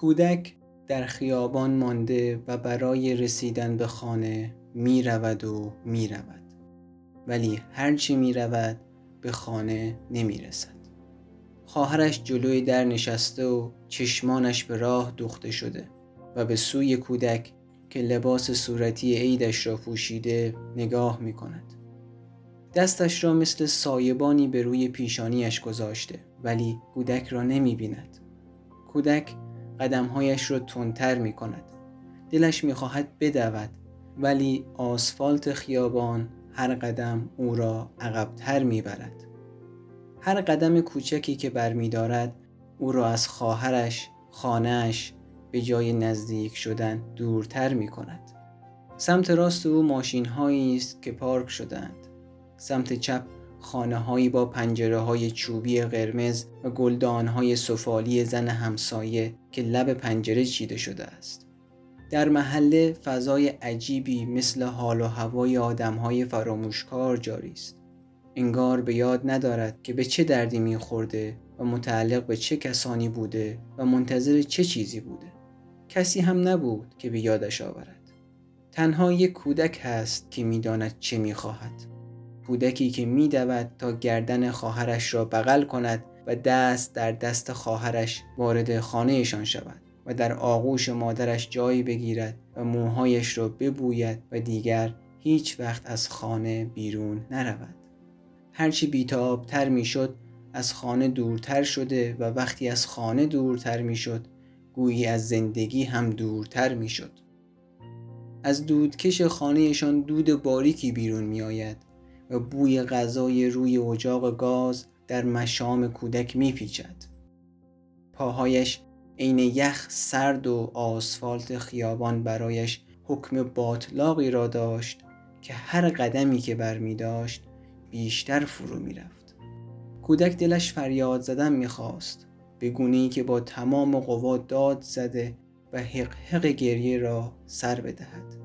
کودک در خیابان مانده و برای رسیدن به خانه می رود و می رود ولی هرچی می رود به خانه نمی رسد خواهرش جلوی در نشسته و چشمانش به راه دوخته شده و به سوی کودک که لباس صورتی عیدش را پوشیده نگاه می کند. دستش را مثل سایبانی به روی پیشانیش گذاشته ولی کودک را نمی بیند. کودک قدمهایش را تندتر می کند. دلش می خواهد بدود ولی آسفالت خیابان هر قدم او را عقبتر می برد. هر قدم کوچکی که برمیدارد او را از خواهرش، خانهش به جای نزدیک شدن دورتر می کند. سمت راست او ماشین هایی است که پارک شدند. سمت چپ خانه هایی با پنجره های چوبی قرمز و گلدان های سفالی زن همسایه که لب پنجره چیده شده است. در محله فضای عجیبی مثل حال و هوای آدم های فراموشکار جاری است. انگار به یاد ندارد که به چه دردی میخورده و متعلق به چه کسانی بوده و منتظر چه چیزی بوده. کسی هم نبود که به یادش آورد. تنها یک کودک هست که می‌داند چه می‌خواهد. کودکی که میدود تا گردن خواهرش را بغل کند و دست در دست خواهرش وارد خانهشان شود و در آغوش مادرش جایی بگیرد و موهایش را ببوید و دیگر هیچ وقت از خانه بیرون نرود. هرچی بیتابتر می‌شد از خانه دورتر شده و وقتی از خانه دورتر می‌شد گویی از زندگی هم دورتر می‌شد. از دودکش خانهشان دود باریکی بیرون می آید و بوی غذای روی اجاق گاز در مشام کودک می پیچد. پاهایش عین یخ سرد و آسفالت خیابان برایش حکم باطلاقی را داشت که هر قدمی که بر می داشت بیشتر فرو می رفت. کودک دلش فریاد زدن می خواست به گونه‌ای که با تمام قوا داد زده و حق حق گریه را سر بدهد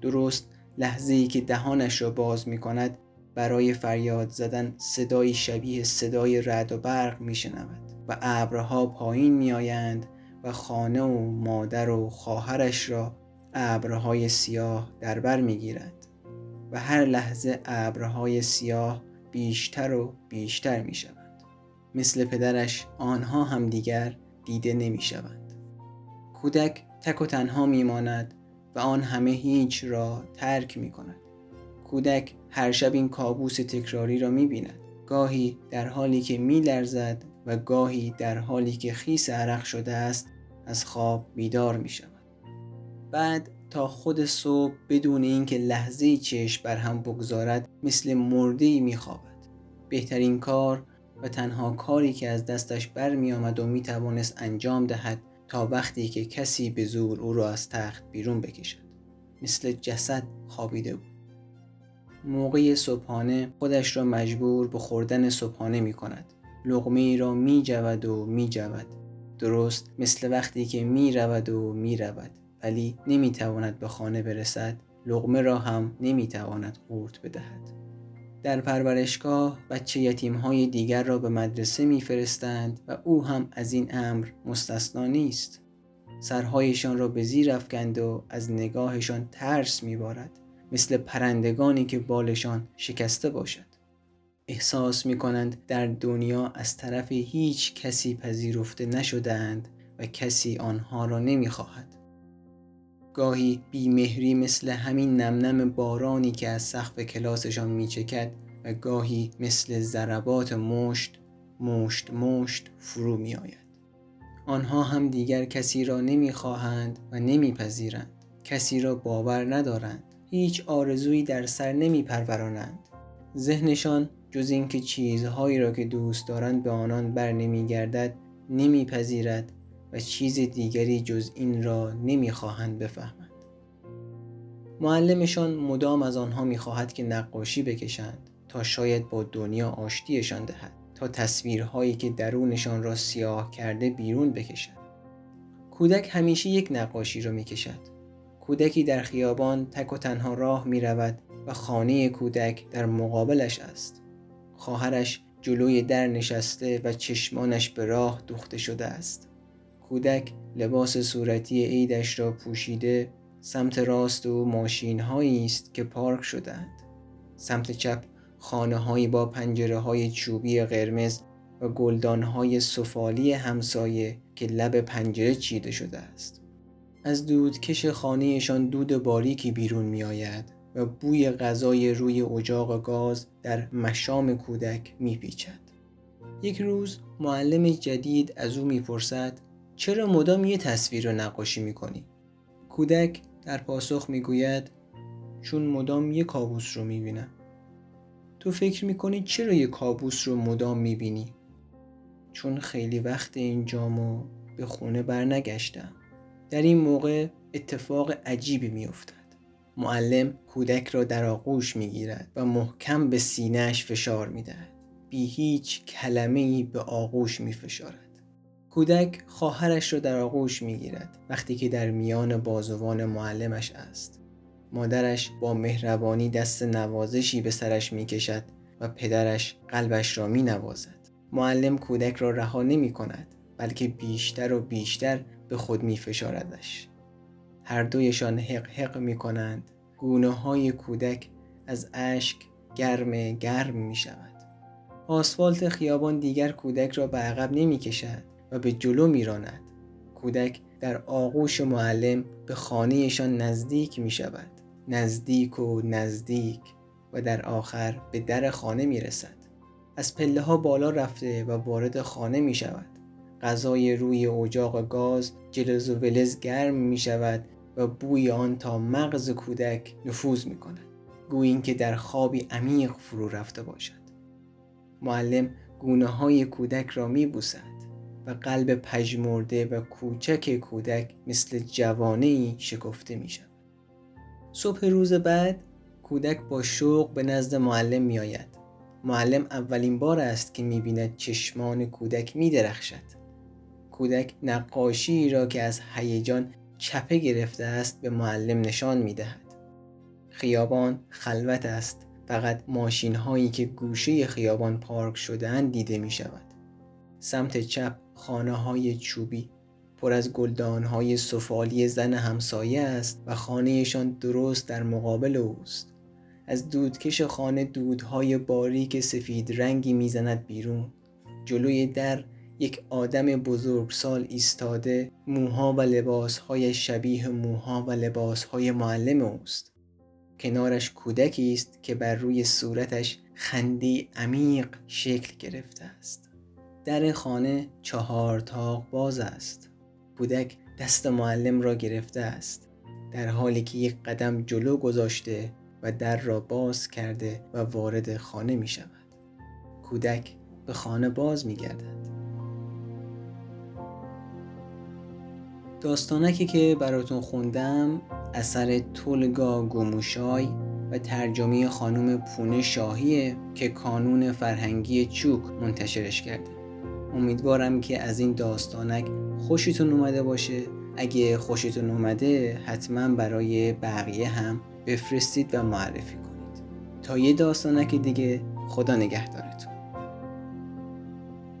درست لحظه ای که دهانش را باز می کند برای فریاد زدن صدایی شبیه صدای رد و برق می شنود و ابرها پایین می آیند و خانه و مادر و خواهرش را ابرهای سیاه در بر می گیرد و هر لحظه ابرهای سیاه بیشتر و بیشتر می شود. مثل پدرش آنها هم دیگر دیده نمی شوند. کودک تک و تنها می ماند و آن همه هیچ را ترک می کند. کودک هر شب این کابوس تکراری را می بیند. گاهی در حالی که می لرزد و گاهی در حالی که خیس عرق شده است از خواب بیدار می شود. بعد تا خود صبح بدون اینکه لحظه چشم بر هم بگذارد مثل مرده می خوابد. بهترین کار و تنها کاری که از دستش برمی آمد و می توانست انجام دهد تا وقتی که کسی به زور او را از تخت بیرون بکشد. مثل جسد خوابیده بود. موقع صبحانه خودش را مجبور به خوردن صبحانه می کند. لغمه را می جود و می جود. درست مثل وقتی که می رود و می رود. ولی نمی تواند به خانه برسد. لغمه را هم نمی تواند قورت بدهد. در پرورشگاه بچه یتیم های دیگر را به مدرسه میفرستند و او هم از این امر مستثنا نیست سرهایشان را به زیر افکند و از نگاهشان ترس میبارد مثل پرندگانی که بالشان شکسته باشد احساس می کنند در دنیا از طرف هیچ کسی پذیرفته نشدهاند و کسی آنها را نمی‌خواهد. گاهی بیمهری مثل همین نمنم بارانی که از سقف کلاسشان میچکد و گاهی مثل ضربات مشت مشت مشت فرو می آید. آنها هم دیگر کسی را نمی‌خواهند و نمیپذیرند. کسی را باور ندارند. هیچ آرزویی در سر نمی پرورانند ذهنشان جز اینکه چیزهایی را که دوست دارند به آنان بر نمیگردد نمیپذیرد و چیز دیگری جز این را نمی‌خواهند بفهمند. معلمشان مدام از آنها می‌خواهد که نقاشی بکشند تا شاید با دنیا آشتیشان دهد تا تصویرهایی که درونشان را سیاه کرده بیرون بکشد کودک همیشه یک نقاشی را می‌کشد. کودکی در خیابان تک و تنها راه می رود و خانه کودک در مقابلش است. خواهرش جلوی در نشسته و چشمانش به راه دوخته شده است. کودک لباس صورتی عیدش را پوشیده سمت راست او ماشین است که پارک شدند سمت چپ خانه هایی با پنجره های چوبی قرمز و گلدان های سفالی همسایه که لب پنجره چیده شده است از دودکش خانهشان دود باریکی بیرون می آید و بوی غذای روی اجاق گاز در مشام کودک می پیچد. یک روز معلم جدید از او می‌پرسد چرا مدام یه تصویر رو نقاشی می‌کنی؟ کودک در پاسخ می‌گوید چون مدام یه کابوس رو می‌بینم تو فکر می‌کنی چرا یه کابوس رو مدام می‌بینی؟ چون خیلی وقت این جامو به خونه برنگشتم در این موقع اتفاق عجیبی میافتد معلم کودک را در آغوش می‌گیرد و محکم به سینهش فشار می‌دهد بی هیچ کلمه ای به آغوش می فشارد. کودک خواهرش را در آغوش می گیرد وقتی که در میان بازوان معلمش است. مادرش با مهربانی دست نوازشی به سرش می کشد و پدرش قلبش را می نوازد. معلم کودک را رها نمی کند بلکه بیشتر و بیشتر به خود می فشاردش. هر دویشان حق حق می کنند. گونه های کودک از اشک گرم گرم می شود. آسفالت خیابان دیگر کودک را به عقب نمی کشد و به جلو می راند. کودک در آغوش معلم به خانهشان نزدیک می شود. نزدیک و نزدیک و در آخر به در خانه می رسد. از پله ها بالا رفته و وارد خانه می شود. غذای روی اجاق گاز جلز و ولز گرم می شود و بوی آن تا مغز کودک نفوذ می کند. گویی که در خوابی عمیق فرو رفته باشد. معلم گونه های کودک را می بوسد و قلب پژمرده و کوچک کودک مثل جوانه شکفته می شود. صبح روز بعد کودک با شوق به نزد معلم می آید. معلم اولین بار است که می بیند چشمان کودک می درخشد. کودک نقاشی را که از هیجان چپه گرفته است به معلم نشان می دهد. خیابان خلوت است فقط ماشین هایی که گوشه خیابان پارک شدن دیده می شود. سمت چپ خانه های چوبی پر از گلدان های سفالی زن همسایه است و خانهشان درست در مقابل اوست. از دودکش خانه دودهای باریک سفید رنگی می‌زند بیرون. جلوی در یک آدم بزرگسال ایستاده موها و لباسهای شبیه موها و لباسهای معلم اوست. کنارش کودکی است که بر روی صورتش خندی عمیق شکل گرفته است در خانه چهار تاق باز است. کودک دست معلم را گرفته است. در حالی که یک قدم جلو گذاشته و در را باز کرده و وارد خانه می شود. کودک به خانه باز می گردد. داستانکی که براتون خوندم اثر تولگا گوموشای و ترجمه خانم پونه شاهیه که کانون فرهنگی چوک منتشرش کرده. امیدوارم که از این داستانک خوشتون اومده باشه. اگه خوشتون اومده حتما برای بقیه هم بفرستید و معرفی کنید. تا یه داستانک دیگه خدا نگهدارتون.